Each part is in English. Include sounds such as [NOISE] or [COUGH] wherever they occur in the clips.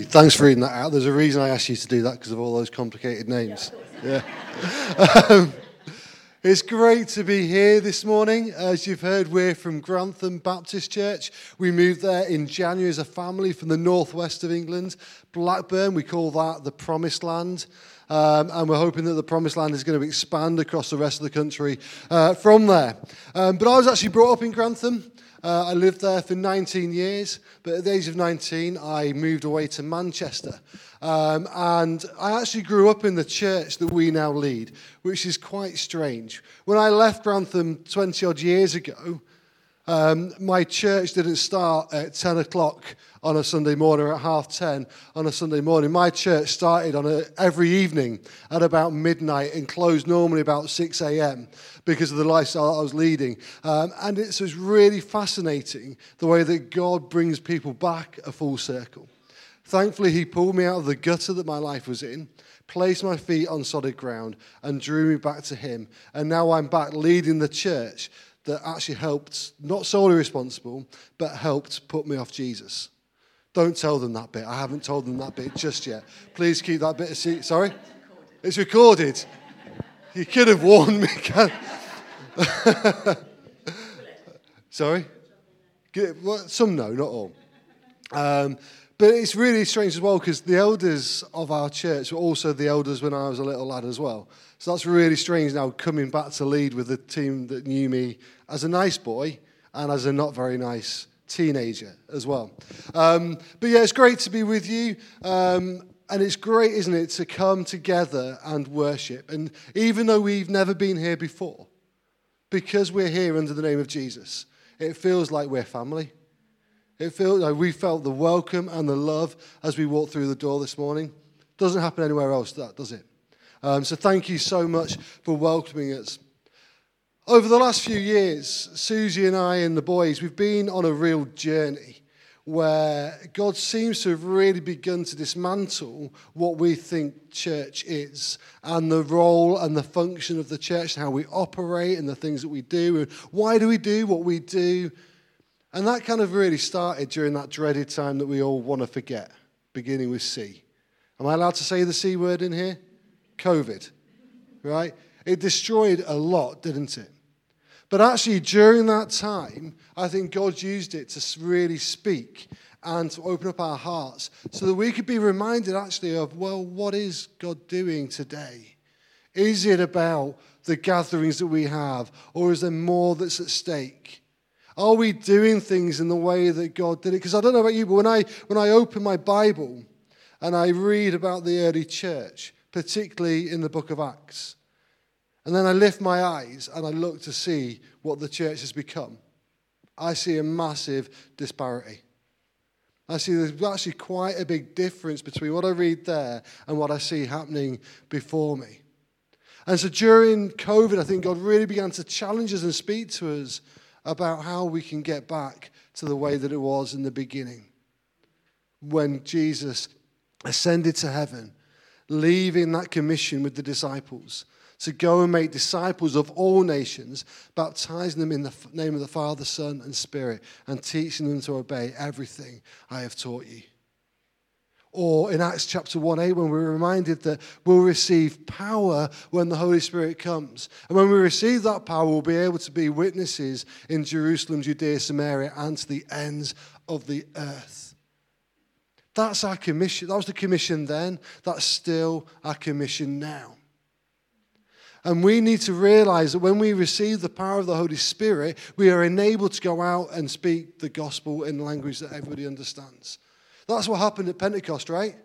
you. Thanks for reading that out. There's a reason I asked you to do that because of all those complicated names. Yeah. [LAUGHS] um, it's great to be here this morning. As you've heard, we're from Grantham Baptist Church. We moved there in January as a family from the northwest of England. Blackburn, we call that the Promised Land. Um, and we're hoping that the Promised Land is going to expand across the rest of the country uh, from there. Um, but I was actually brought up in Grantham. Uh, I lived there for 19 years, but at the age of 19, I moved away to Manchester. Um, and I actually grew up in the church that we now lead, which is quite strange. When I left Grantham 20 odd years ago, um, my church didn't start at 10 o'clock on a Sunday morning or at half 10 on a Sunday morning. My church started on a, every evening at about midnight and closed normally about 6 a.m. because of the lifestyle I was leading. Um, and it's, it's really fascinating the way that God brings people back a full circle. Thankfully, He pulled me out of the gutter that my life was in placed my feet on solid ground and drew me back to him. And now I'm back leading the church that actually helped, not solely responsible, but helped put me off Jesus. Don't tell them that bit. I haven't told them that bit just yet. Please keep that bit a secret. Sorry? It's recorded. You could have warned me. [LAUGHS] Sorry? Some no, not all. Um, but it's really strange as well because the elders of our church were also the elders when I was a little lad as well. So that's really strange now coming back to lead with a team that knew me as a nice boy and as a not very nice teenager as well. Um, but yeah, it's great to be with you. Um, and it's great, isn't it, to come together and worship. And even though we've never been here before, because we're here under the name of Jesus, it feels like we're family. It feels like we felt the welcome and the love as we walked through the door this morning. Doesn't happen anywhere else, that does it? Um, so thank you so much for welcoming us. Over the last few years, Susie and I and the boys, we've been on a real journey where God seems to have really begun to dismantle what we think church is and the role and the function of the church and how we operate and the things that we do and why do we do what we do. And that kind of really started during that dreaded time that we all want to forget, beginning with C. Am I allowed to say the C word in here? COVID, right? It destroyed a lot, didn't it? But actually, during that time, I think God used it to really speak and to open up our hearts so that we could be reminded actually of, well, what is God doing today? Is it about the gatherings that we have, or is there more that's at stake? Are we doing things in the way that God did it? Because I don't know about you, but when I, when I open my Bible and I read about the early church, particularly in the book of Acts. And then I lift my eyes and I look to see what the church has become. I see a massive disparity. I see there's actually quite a big difference between what I read there and what I see happening before me. And so during COVID, I think God really began to challenge us and speak to us about how we can get back to the way that it was in the beginning. When Jesus ascended to heaven leaving that commission with the disciples to go and make disciples of all nations, baptizing them in the name of the Father, Son, and Spirit, and teaching them to obey everything I have taught you. Or in Acts chapter 1 8, when we're reminded that we'll receive power when the Holy Spirit comes. And when we receive that power, we'll be able to be witnesses in Jerusalem, Judea, Samaria, and to the ends of the earth. That's our commission. That was the commission then. That's still our commission now. And we need to realize that when we receive the power of the Holy Spirit, we are enabled to go out and speak the gospel in language that everybody understands. That's what happened at Pentecost, right?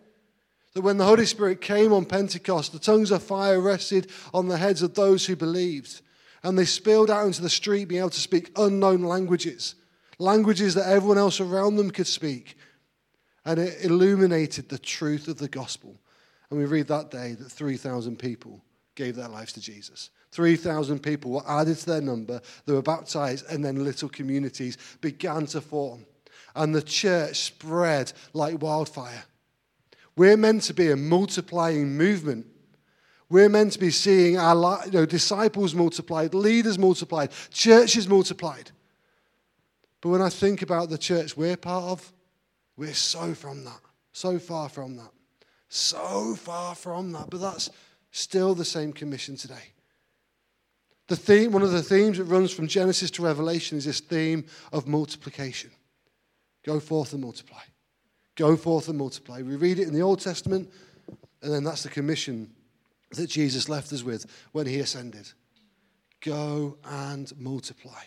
That when the Holy Spirit came on Pentecost, the tongues of fire rested on the heads of those who believed. And they spilled out into the street, being able to speak unknown languages, languages that everyone else around them could speak and it illuminated the truth of the gospel. And we read that day that 3,000 people gave their lives to Jesus. 3,000 people were added to their number, they were baptized, and then little communities began to form. And the church spread like wildfire. We're meant to be a multiplying movement. We're meant to be seeing our you know, disciples multiplied, leaders multiplied, churches multiplied. But when I think about the church we're part of, we're so from that. So far from that. So far from that. But that's still the same commission today. The theme, one of the themes that runs from Genesis to Revelation is this theme of multiplication. Go forth and multiply. Go forth and multiply. We read it in the Old Testament, and then that's the commission that Jesus left us with when he ascended. Go and multiply.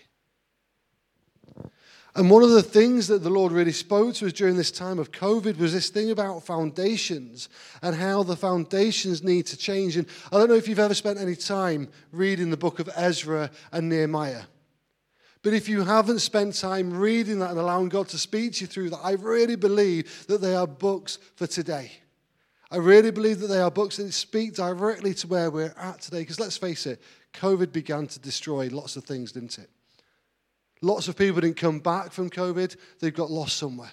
And one of the things that the Lord really spoke to us during this time of COVID was this thing about foundations and how the foundations need to change. And I don't know if you've ever spent any time reading the book of Ezra and Nehemiah. But if you haven't spent time reading that and allowing God to speak to you through that, I really believe that they are books for today. I really believe that they are books that speak directly to where we're at today. Because let's face it, COVID began to destroy lots of things, didn't it? Lots of people didn't come back from COVID, they've got lost somewhere.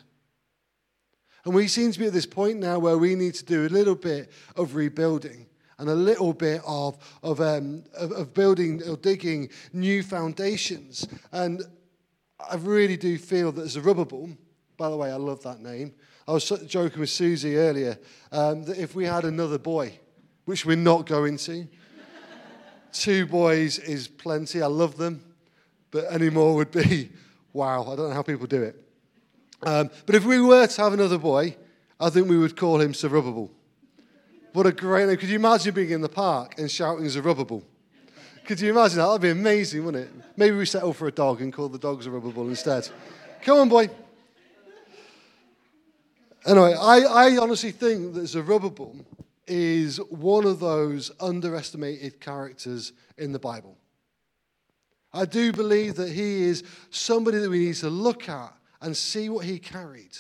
And we seem to be at this point now where we need to do a little bit of rebuilding and a little bit of, of, um, of, of building or digging new foundations. And I really do feel that Zerubbabel, by the way, I love that name. I was joking with Susie earlier um, that if we had another boy, which we're not going to, [LAUGHS] two boys is plenty. I love them but any more would be, wow, I don't know how people do it. Um, but if we were to have another boy, I think we would call him Zerubbabel. What a great name. Could you imagine being in the park and shouting Zerubbabel? Could you imagine that? That'd be amazing, wouldn't it? Maybe we settle for a dog and call the dog Zerubbabel instead. Come on, boy. Anyway, I, I honestly think that Zerubbabel is one of those underestimated characters in the Bible. I do believe that he is somebody that we need to look at and see what he carried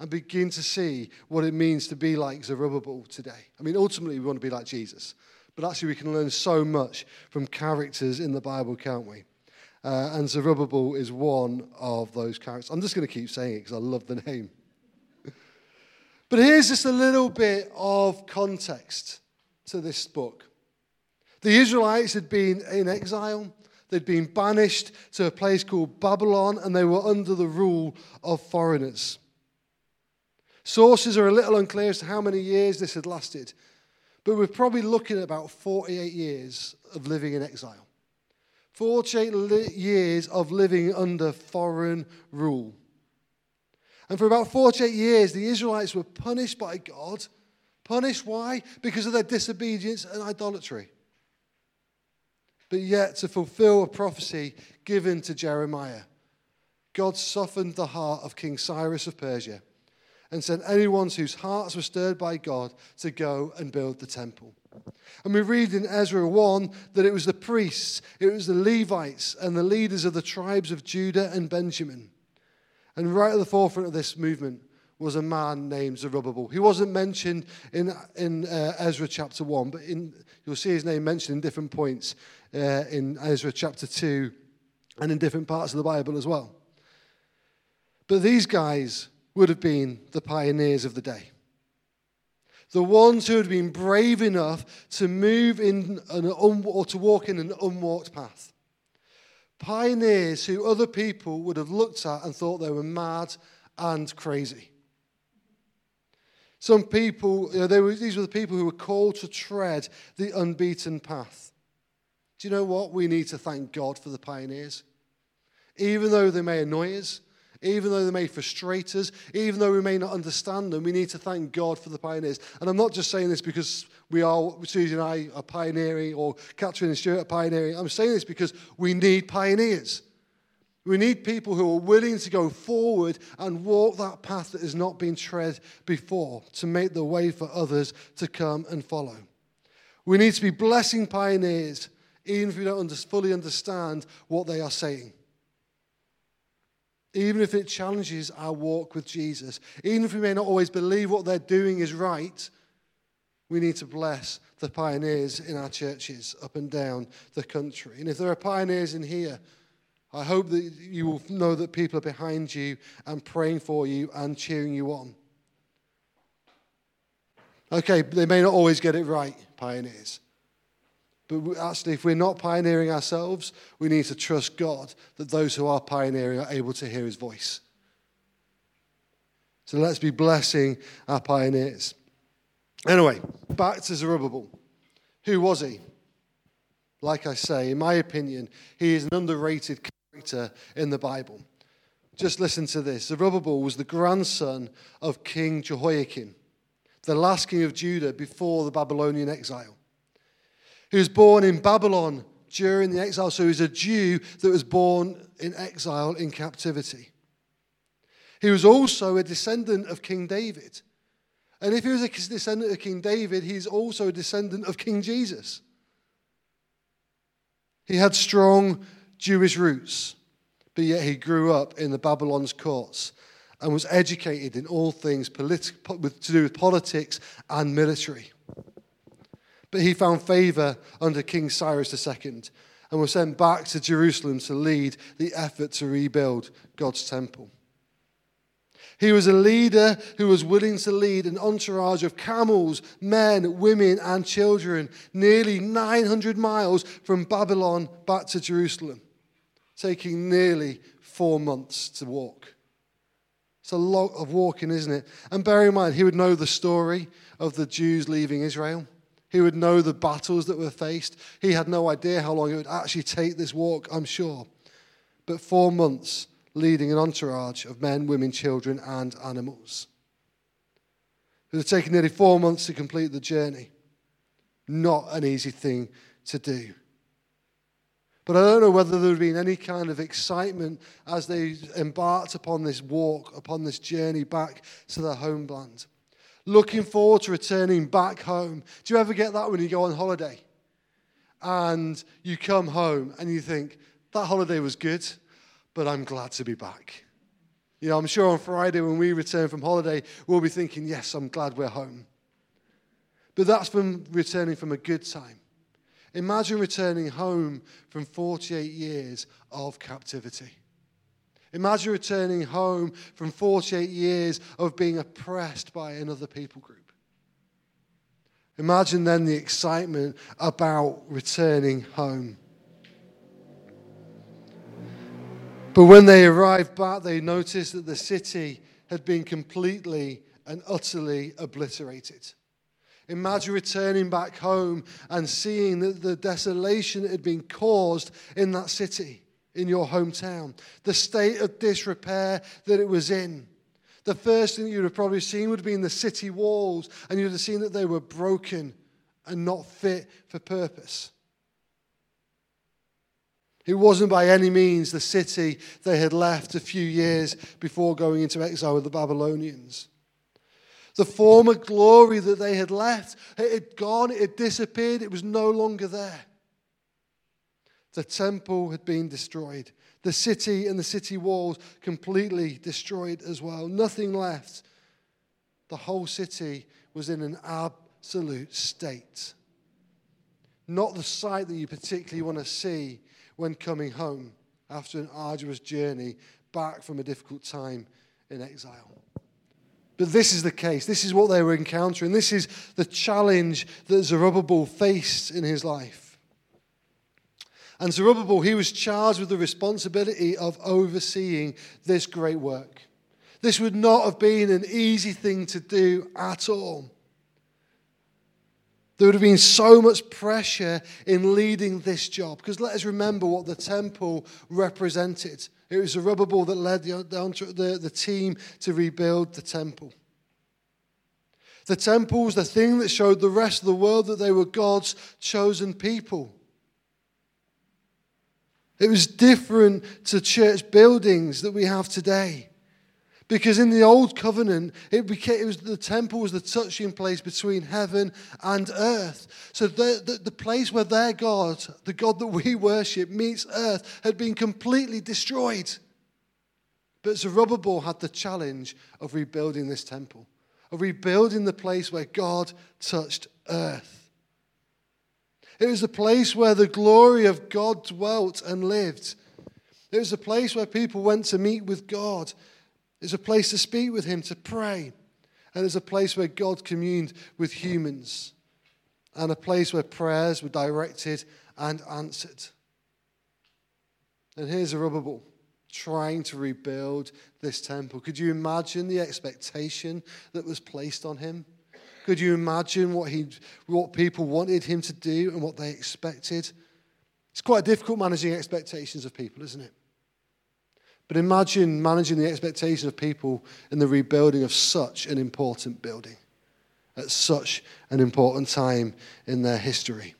and begin to see what it means to be like Zerubbabel today. I mean, ultimately, we want to be like Jesus, but actually, we can learn so much from characters in the Bible, can't we? Uh, and Zerubbabel is one of those characters. I'm just going to keep saying it because I love the name. [LAUGHS] but here's just a little bit of context to this book. The Israelites had been in exile. They'd been banished to a place called Babylon and they were under the rule of foreigners. Sources are a little unclear as to how many years this had lasted, but we're probably looking at about 48 years of living in exile. 48 years of living under foreign rule. And for about 48 years, the Israelites were punished by God. Punished why? Because of their disobedience and idolatry but yet to fulfill a prophecy given to Jeremiah. God softened the heart of King Cyrus of Persia and sent anyone whose hearts were stirred by God to go and build the temple. And we read in Ezra 1 that it was the priests, it was the Levites, and the leaders of the tribes of Judah and Benjamin. And right at the forefront of this movement was a man named Zerubbabel. He wasn't mentioned in, in uh, Ezra chapter 1, but in, you'll see his name mentioned in different points uh, in Ezra chapter 2 and in different parts of the Bible as well. But these guys would have been the pioneers of the day. The ones who had been brave enough to move in an un- or to walk in an unwalked path. Pioneers who other people would have looked at and thought they were mad and crazy. Some people, you know, were, these were the people who were called to tread the unbeaten path. Do you know what? We need to thank God for the pioneers. Even though they may annoy us, even though they may frustrate us, even though we may not understand them, we need to thank God for the pioneers. And I'm not just saying this because we are, Susie and I are pioneering, or Catherine and Stuart are pioneering. I'm saying this because we need pioneers. We need people who are willing to go forward and walk that path that has not been tread before to make the way for others to come and follow. We need to be blessing pioneers even if we don't fully understand what they are saying. Even if it challenges our walk with Jesus, even if we may not always believe what they're doing is right, we need to bless the pioneers in our churches up and down the country. And if there are pioneers in here, I hope that you will know that people are behind you and praying for you and cheering you on. Okay, they may not always get it right, pioneers. But actually, if we're not pioneering ourselves, we need to trust God that those who are pioneering are able to hear his voice. So let's be blessing our pioneers. Anyway, back to Zerubbabel. Who was he? Like I say, in my opinion, he is an underrated character in the Bible. Just listen to this. Zerubbabel was the grandson of King Jehoiakim, the last king of Judah before the Babylonian exile. He was born in Babylon during the exile, so he was a Jew that was born in exile in captivity. He was also a descendant of King David. And if he was a descendant of King David, he's also a descendant of King Jesus. He had strong Jewish roots, but yet he grew up in the Babylon's courts and was educated in all things politi- to do with politics and military. But he found favor under King Cyrus II and was sent back to Jerusalem to lead the effort to rebuild God's temple. He was a leader who was willing to lead an entourage of camels, men, women, and children nearly 900 miles from Babylon back to Jerusalem, taking nearly four months to walk. It's a lot of walking, isn't it? And bear in mind, he would know the story of the Jews leaving Israel. He would know the battles that were faced. He had no idea how long it would actually take this walk, I'm sure. But four months leading an entourage of men, women, children, and animals. It would have taken nearly four months to complete the journey. Not an easy thing to do. But I don't know whether there have been any kind of excitement as they embarked upon this walk, upon this journey back to their homeland. Looking forward to returning back home. Do you ever get that when you go on holiday? And you come home and you think, that holiday was good but I'm glad to be back. You know, I'm sure on Friday when we return from holiday, we'll be thinking, yes, I'm glad we're home. But that's from returning from a good time. Imagine returning home from 48 years of captivity. Imagine returning home from 48 years of being oppressed by another people group. Imagine then the excitement about returning home. But when they arrived back, they noticed that the city had been completely and utterly obliterated. Imagine returning back home and seeing that the desolation that had been caused in that city, in your hometown, the state of disrepair that it was in. The first thing you'd have probably seen would have been the city walls, and you'd have seen that they were broken and not fit for purpose. It wasn't by any means the city they had left a few years before going into exile with the Babylonians. The former glory that they had left, it had gone, it had disappeared, it was no longer there. The temple had been destroyed. The city and the city walls completely destroyed as well. Nothing left. The whole city was in an absolute state. Not the sight that you particularly want to see when coming home after an arduous journey back from a difficult time in exile. But this is the case. This is what they were encountering. This is the challenge that Zerubbabel faced in his life. And Zerubbabel, he was charged with the responsibility of overseeing this great work. This would not have been an easy thing to do at all. There would have been so much pressure in leading this job. Because let us remember what the temple represented. It was Zerubbabel that led the, the, the team to rebuild the temple. The temple was the thing that showed the rest of the world that they were God's chosen people. It was different to church buildings that we have today. Because in the old covenant, it, became, it was the temple was the touching place between heaven and earth. So the, the, the place where their God, the God that we worship, meets earth, had been completely destroyed. But Zerubbabel had the challenge of rebuilding this temple, of rebuilding the place where God touched earth. It was a place where the glory of God dwelt and lived. It was a place where people went to meet with God. There's a place to speak with Him, to pray. And there's a place where God communed with humans. And a place where prayers were directed and answered. And here's a Zerubbabel. trying to rebuild this temple. Could you imagine the expectation that was placed on him? Could you imagine what, he, what people wanted him to do and what they expected? It's quite difficult managing expectations of people, isn't it? But imagine managing the expectation of people in the rebuilding of such an important building at such an important time in their history.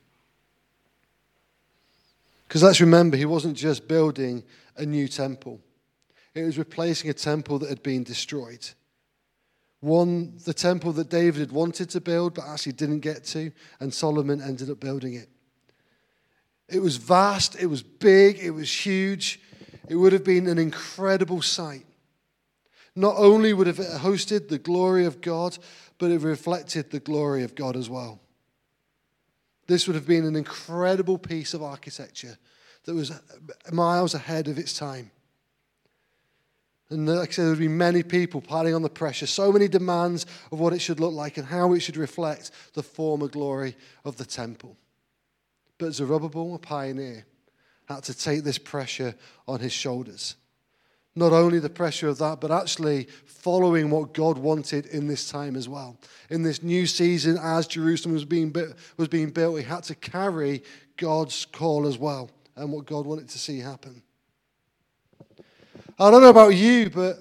Because let's remember, he wasn't just building a new temple, it was replacing a temple that had been destroyed. One, the temple that David had wanted to build but actually didn't get to, and Solomon ended up building it. It was vast, it was big, it was huge. It would have been an incredible sight. Not only would have it hosted the glory of God, but it reflected the glory of God as well. This would have been an incredible piece of architecture that was miles ahead of its time. And like I said, there would be many people piling on the pressure, so many demands of what it should look like and how it should reflect the former glory of the temple. But Zerubbabel, a pioneer, had to take this pressure on his shoulders. Not only the pressure of that, but actually following what God wanted in this time as well. In this new season, as Jerusalem was being, built, was being built, he had to carry God's call as well and what God wanted to see happen. I don't know about you, but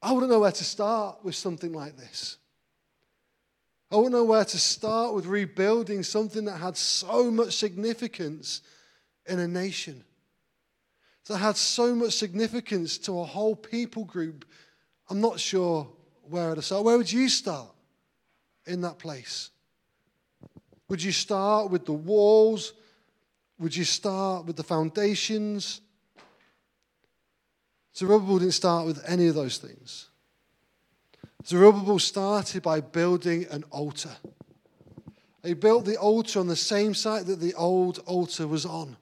I wouldn't know where to start with something like this. I wouldn't know where to start with rebuilding something that had so much significance in a nation that had so much significance to a whole people group, I'm not sure where to start. Where would you start in that place? Would you start with the walls? Would you start with the foundations? Zerubbabel didn't start with any of those things. Zerubbabel started by building an altar. He built the altar on the same site that the old altar was on.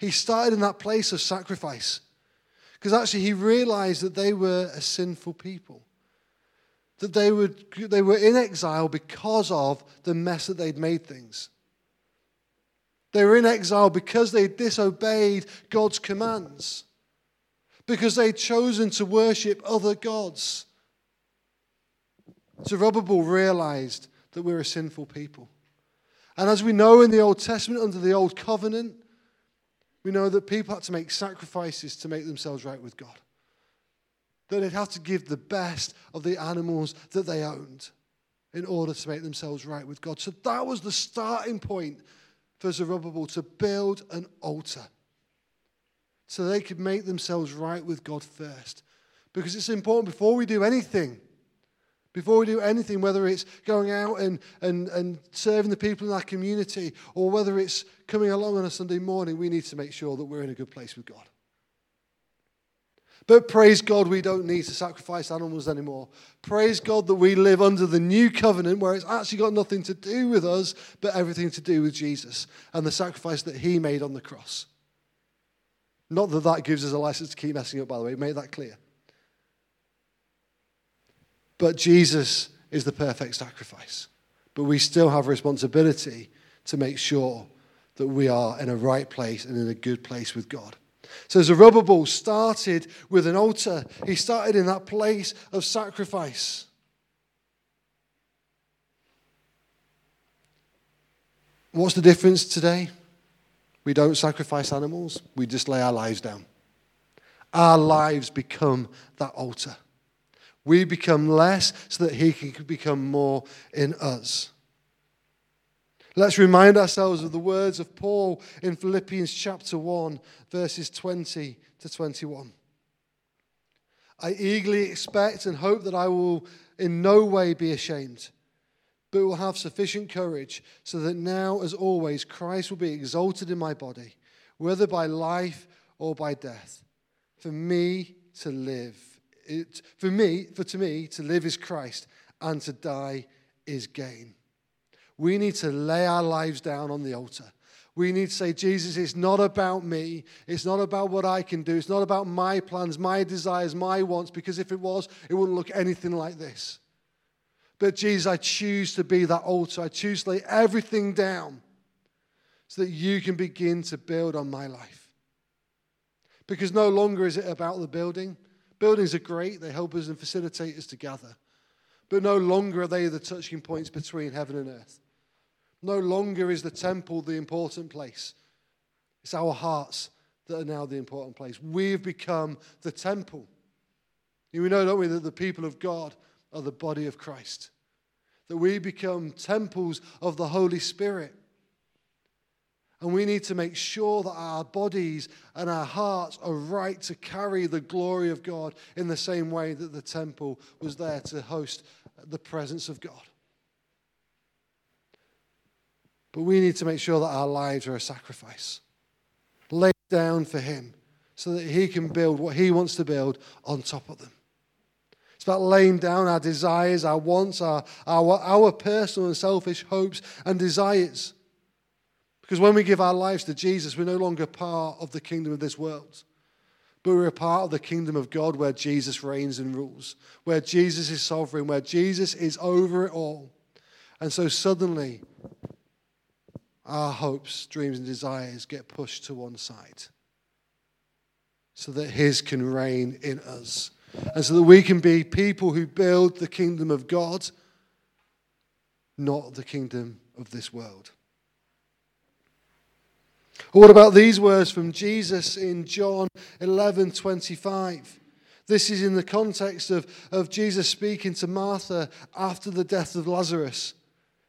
He started in that place of sacrifice because actually he realized that they were a sinful people. That they, would, they were in exile because of the mess that they'd made things. They were in exile because they disobeyed God's commands, because they'd chosen to worship other gods. Zerubbabel realized that we're a sinful people. And as we know in the Old Testament, under the Old Covenant, we know that people had to make sacrifices to make themselves right with God. That they'd have to give the best of the animals that they owned in order to make themselves right with God. So that was the starting point for Zerubbabel to build an altar so they could make themselves right with God first. Because it's important before we do anything before we do anything, whether it's going out and, and, and serving the people in our community or whether it's coming along on a Sunday morning, we need to make sure that we're in a good place with God. But praise God, we don't need to sacrifice animals anymore. Praise God that we live under the new covenant where it's actually got nothing to do with us, but everything to do with Jesus and the sacrifice that he made on the cross. Not that that gives us a license to keep messing up, by the way, make that clear. But Jesus is the perfect sacrifice. But we still have responsibility to make sure that we are in a right place and in a good place with God. So Zerubbabel started with an altar. He started in that place of sacrifice. What's the difference today? We don't sacrifice animals, we just lay our lives down. Our lives become that altar. We become less so that He can become more in us. Let's remind ourselves of the words of Paul in Philippians chapter 1, verses 20 to 21. I eagerly expect and hope that I will in no way be ashamed, but will have sufficient courage so that now, as always, Christ will be exalted in my body, whether by life or by death. For me to live for me, for to me, to live is Christ and to die is gain. We need to lay our lives down on the altar. We need to say, Jesus, it's not about me. It's not about what I can do. It's not about my plans, my desires, my wants, because if it was, it wouldn't look anything like this. But Jesus, I choose to be that altar. I choose to lay everything down so that you can begin to build on my life. Because no longer is it about the building. Buildings are great, they help us and facilitate us to gather. But no longer are they the touching points between heaven and earth. No longer is the temple the important place. It's our hearts that are now the important place. We've become the temple. We know, don't we, that the people of God are the body of Christ. That we become temples of the Holy Spirit. And we need to make sure that our bodies and our hearts are right to carry the glory of God in the same way that the temple was there to host the presence of God. But we need to make sure that our lives are a sacrifice, laid down for Him, so that He can build what He wants to build on top of them. It's about laying down our desires, our wants, our, our, our personal and selfish hopes and desires. Because when we give our lives to Jesus, we're no longer part of the kingdom of this world, but we're a part of the kingdom of God where Jesus reigns and rules, where Jesus is sovereign, where Jesus is over it all. And so suddenly, our hopes, dreams, and desires get pushed to one side so that His can reign in us. And so that we can be people who build the kingdom of God, not the kingdom of this world. What about these words from Jesus in John 11 25? This is in the context of, of Jesus speaking to Martha after the death of Lazarus,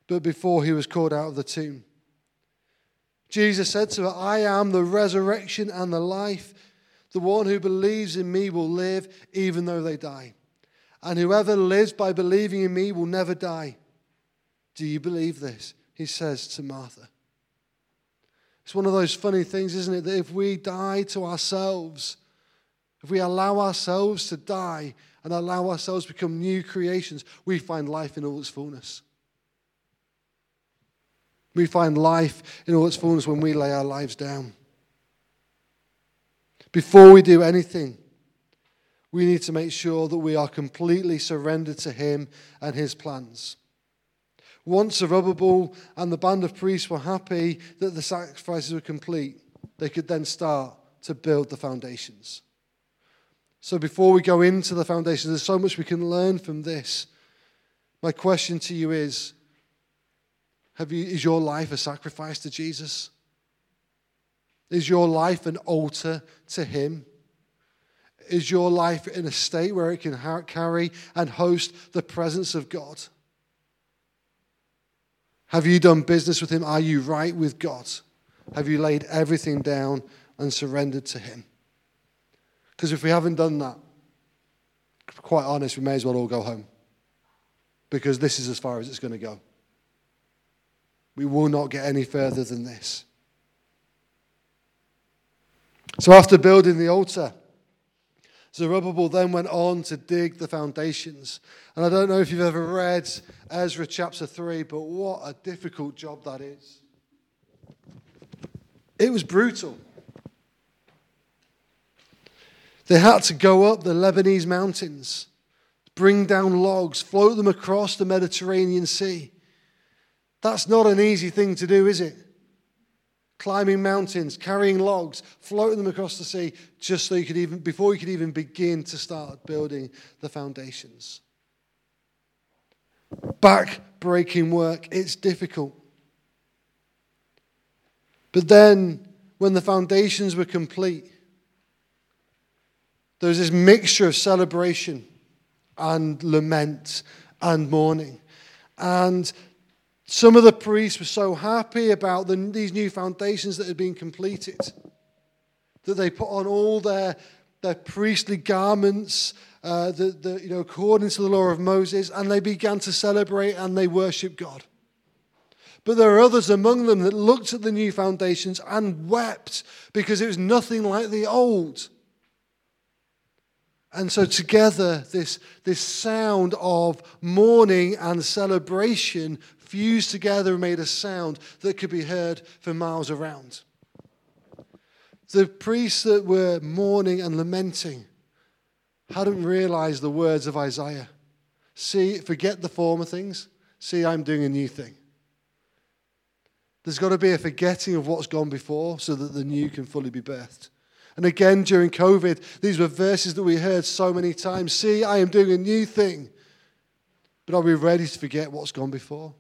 but before he was called out of the tomb. Jesus said to her, I am the resurrection and the life. The one who believes in me will live even though they die. And whoever lives by believing in me will never die. Do you believe this? He says to Martha. It's one of those funny things, isn't it? That if we die to ourselves, if we allow ourselves to die and allow ourselves to become new creations, we find life in all its fullness. We find life in all its fullness when we lay our lives down. Before we do anything, we need to make sure that we are completely surrendered to Him and His plans. Once Zerubbabel and the band of priests were happy that the sacrifices were complete, they could then start to build the foundations. So before we go into the foundations, there's so much we can learn from this. My question to you is have you, is your life a sacrifice to Jesus? Is your life an altar to Him? Is your life in a state where it can carry and host the presence of God? Have you done business with Him? Are you right with God? Have you laid everything down and surrendered to Him? Because if we haven't done that, quite honest, we may as well all go home. Because this is as far as it's going to go. We will not get any further than this. So, after building the altar, Zerubbabel then went on to dig the foundations. And I don't know if you've ever read Ezra chapter 3, but what a difficult job that is. It was brutal. They had to go up the Lebanese mountains, bring down logs, float them across the Mediterranean Sea. That's not an easy thing to do, is it? Climbing mountains, carrying logs, floating them across the sea, just so you could even, before you could even begin to start building the foundations. Back breaking work, it's difficult. But then, when the foundations were complete, there was this mixture of celebration and lament and mourning. And some of the priests were so happy about the, these new foundations that had been completed that they put on all their, their priestly garments, uh, the, the, you know, according to the law of Moses, and they began to celebrate and they worship God. But there are others among them that looked at the new foundations and wept because it was nothing like the old. And so, together, this, this sound of mourning and celebration fused together and made a sound that could be heard for miles around. The priests that were mourning and lamenting hadn't realized the words of Isaiah. See, forget the former things. See, I'm doing a new thing. There's got to be a forgetting of what's gone before so that the new can fully be birthed. And again, during COVID, these were verses that we heard so many times See, I am doing a new thing. But are we ready to forget what's gone before?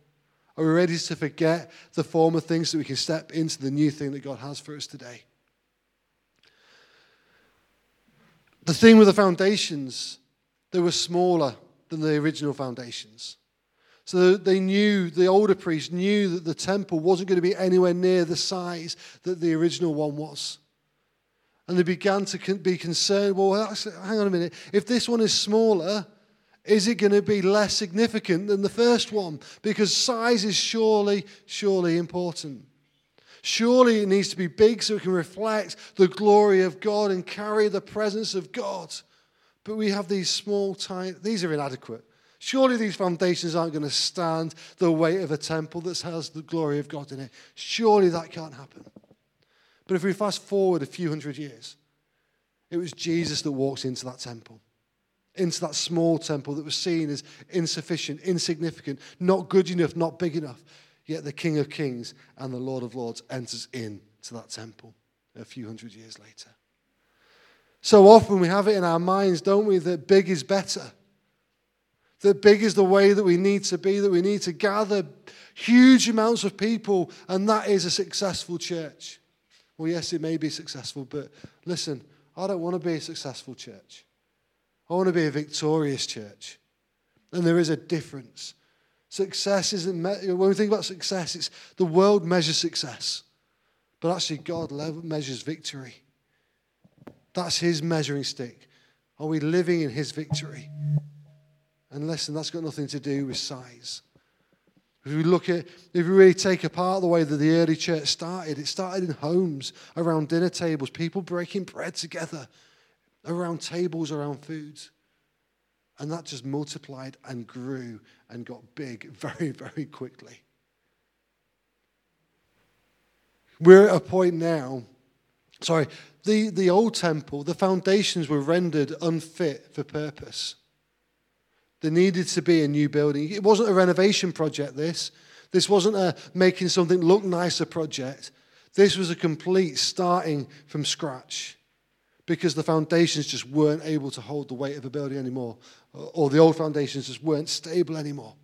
Are we ready to forget the former things so we can step into the new thing that God has for us today? The thing with the foundations, they were smaller than the original foundations. So they knew, the older priests knew that the temple wasn't going to be anywhere near the size that the original one was. And they began to be concerned well, hang on a minute. If this one is smaller, is it going to be less significant than the first one? Because size is surely, surely important. Surely it needs to be big so it can reflect the glory of God and carry the presence of God. But we have these small, tiny, these are inadequate. Surely these foundations aren't going to stand the weight of a temple that has the glory of God in it. Surely that can't happen. But if we fast forward a few hundred years, it was Jesus that walks into that temple into that small temple that was seen as insufficient, insignificant, not good enough, not big enough. Yet the King of Kings and the Lord of Lords enters into that temple a few hundred years later. So often we have it in our minds, don't we, that big is better. That big is the way that we need to be, that we need to gather huge amounts of people, and that is a successful church. Well, yes, it may be successful, but listen, I don't want to be a successful church. I want to be a victorious church. And there is a difference. Success isn't, me- when we think about success, it's the world measures success. But actually, God measures victory. That's his measuring stick. Are we living in his victory? And listen, that's got nothing to do with size. If we look at, if we really take apart the way that the early church started, it started in homes, around dinner tables, people breaking bread together, around tables, around foods. And that just multiplied and grew and got big [LAUGHS] very, very quickly. We're at a point now, sorry, the, the old temple, the foundations were rendered unfit for purpose. There needed to be a new building. It wasn't a renovation project, this. This wasn't a making something look nicer project. This was a complete starting from scratch because the foundations just weren't able to hold the weight of a building anymore, or the old foundations just weren't stable anymore.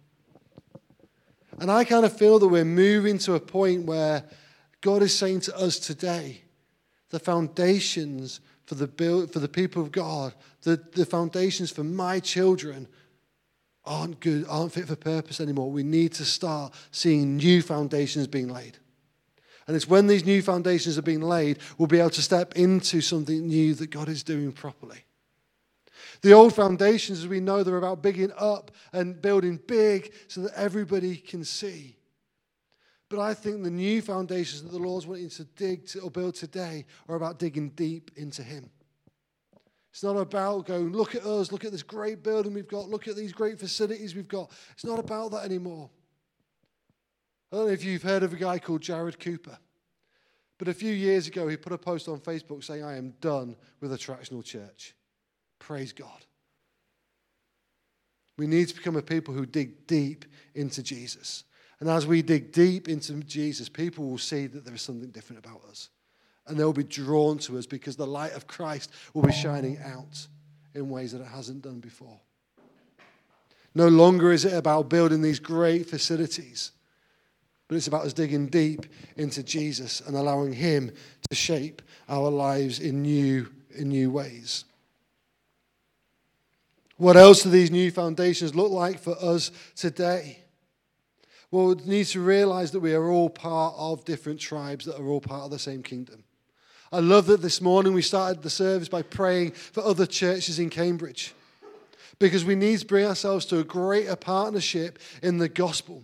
And I kind of feel that we're moving to a point where God is saying to us today, the foundations for the, build, for the people of God, the, the foundations for my children aren't good, aren't fit for purpose anymore. We need to start seeing new foundations being laid. And it's when these new foundations are being laid, we'll be able to step into something new that God is doing properly. The old foundations, as we know, they're about bigging up and building big so that everybody can see. But I think the new foundations that the Lord's wanting to dig to, or build today are about digging deep into Him. It's not about going, look at us, look at this great building we've got, look at these great facilities we've got. It's not about that anymore. I don't know if you've heard of a guy called Jared Cooper. But a few years ago, he put a post on Facebook saying, I am done with attractional church. Praise God. We need to become a people who dig deep into Jesus. And as we dig deep into Jesus, people will see that there is something different about us. And they'll be drawn to us because the light of Christ will be shining out in ways that it hasn't done before. No longer is it about building these great facilities but it's about us digging deep into Jesus and allowing Him to shape our lives in new, in new ways. What else do these new foundations look like for us today? Well, we need to realize that we are all part of different tribes that are all part of the same kingdom. I love that this morning we started the service by praying for other churches in Cambridge because we need to bring ourselves to a greater partnership in the gospel.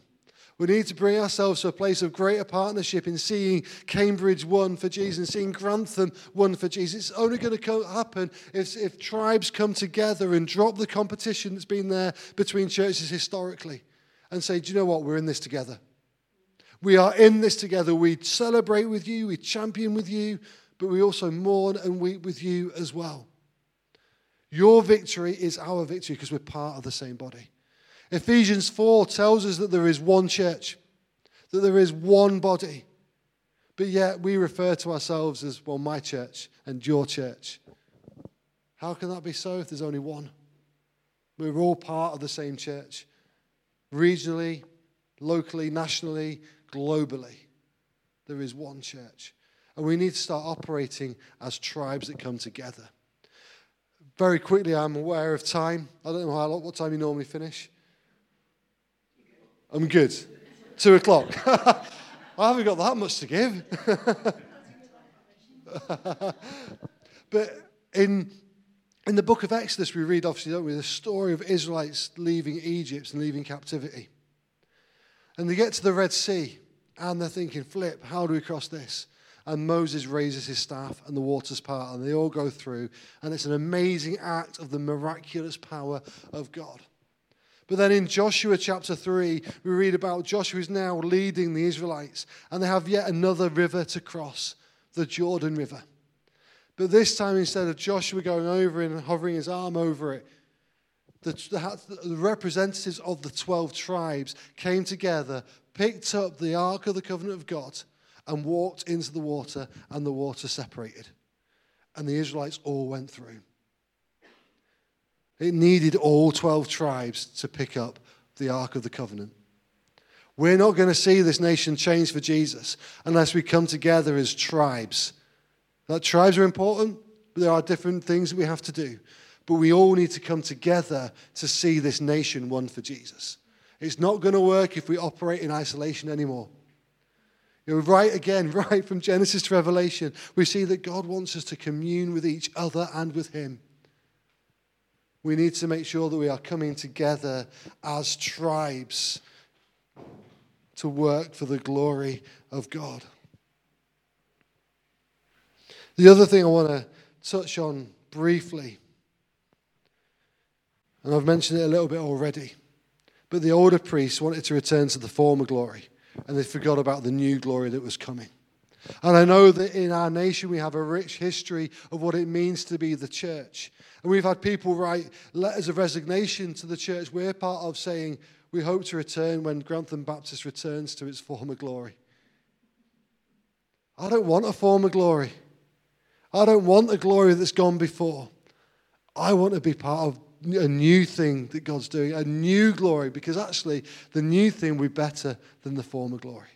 We need to bring ourselves to a place of greater partnership in seeing Cambridge won for Jesus and seeing Grantham won for Jesus. It's only going to happen if, if tribes come together and drop the competition that's been there between churches historically and say, do you know what? We're in this together. We are in this together. We celebrate with you, we champion with you, but we also mourn and weep with you as well. Your victory is our victory because we're part of the same body. Ephesians 4 tells us that there is one church, that there is one body. But yet we refer to ourselves as, well, my church and your church. How can that be so if there's only one? We're all part of the same church, regionally, locally, nationally, globally. There is one church. And we need to start operating as tribes that come together. Very quickly, I'm aware of time. I don't know how long, what time you normally finish. I'm good. Two o'clock. [LAUGHS] I haven't got that much to give. [LAUGHS] but in, in the book of Exodus, we read, obviously, don't we, the story of Israelites leaving Egypt and leaving captivity. And they get to the Red Sea, and they're thinking, flip, how do we cross this? And Moses raises his staff, and the waters part, and they all go through. And it's an amazing act of the miraculous power of God. But then in Joshua chapter 3, we read about Joshua is now leading the Israelites, and they have yet another river to cross, the Jordan River. But this time, instead of Joshua going over and hovering his arm over it, the, the, the representatives of the 12 tribes came together, picked up the Ark of the Covenant of God, and walked into the water, and the water separated. And the Israelites all went through. It needed all 12 tribes to pick up the Ark of the Covenant. We're not going to see this nation change for Jesus unless we come together as tribes. That tribes are important, but there are different things that we have to do. But we all need to come together to see this nation won for Jesus. It's not going to work if we operate in isolation anymore. You know, right again, [LAUGHS] right from Genesis to Revelation, we see that God wants us to commune with each other and with Him. We need to make sure that we are coming together as tribes to work for the glory of God. The other thing I want to touch on briefly, and I've mentioned it a little bit already, but the older priests wanted to return to the former glory, and they forgot about the new glory that was coming. And I know that in our nation we have a rich history of what it means to be the church. And we've had people write letters of resignation to the church we're part of saying, we hope to return when Grantham Baptist returns to its former glory. I don't want a former glory. I don't want a glory that's gone before. I want to be part of a new thing that God's doing, a new glory, because actually the new thing will be better than the former glory.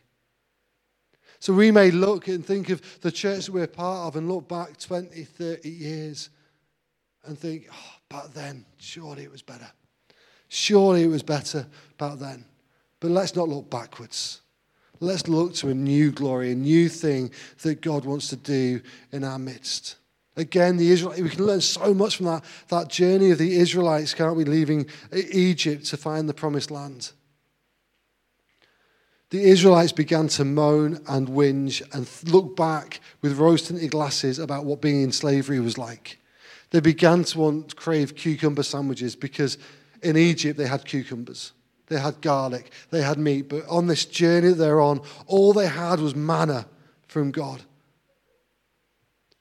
So we may look and think of the church that we're part of and look back 20, 30 years and think, oh, back then, surely it was better. Surely it was better back then. But let's not look backwards. Let's look to a new glory, a new thing that God wants to do in our midst. Again, the Israel, we can learn so much from that, that journey of the Israelites, can't we, leaving Egypt to find the promised land. The Israelites began to moan and whinge and look back with rose tinted glasses about what being in slavery was like. They began to want crave cucumber sandwiches because in Egypt they had cucumbers, they had garlic, they had meat. But on this journey they're on, all they had was manna from God.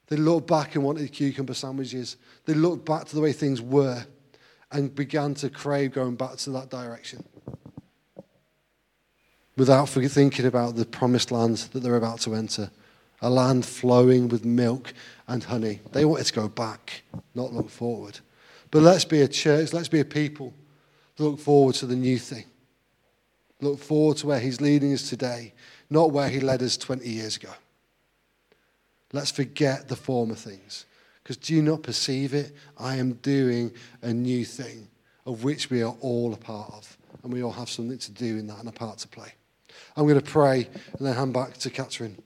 They looked back and wanted cucumber sandwiches. They looked back to the way things were and began to crave going back to that direction without thinking about the promised land that they're about to enter a land flowing with milk and honey. They wanted to go back, not look forward. But let's be a church, let's be a people look forward to the new thing. Look forward to where He's leading us today, not where He led us 20 years ago. Let's forget the former things. Because do you not perceive it? I am doing a new thing of which we are all a part of. And we all have something to do in that and a part to play. I'm going to pray and then hand back to Catherine.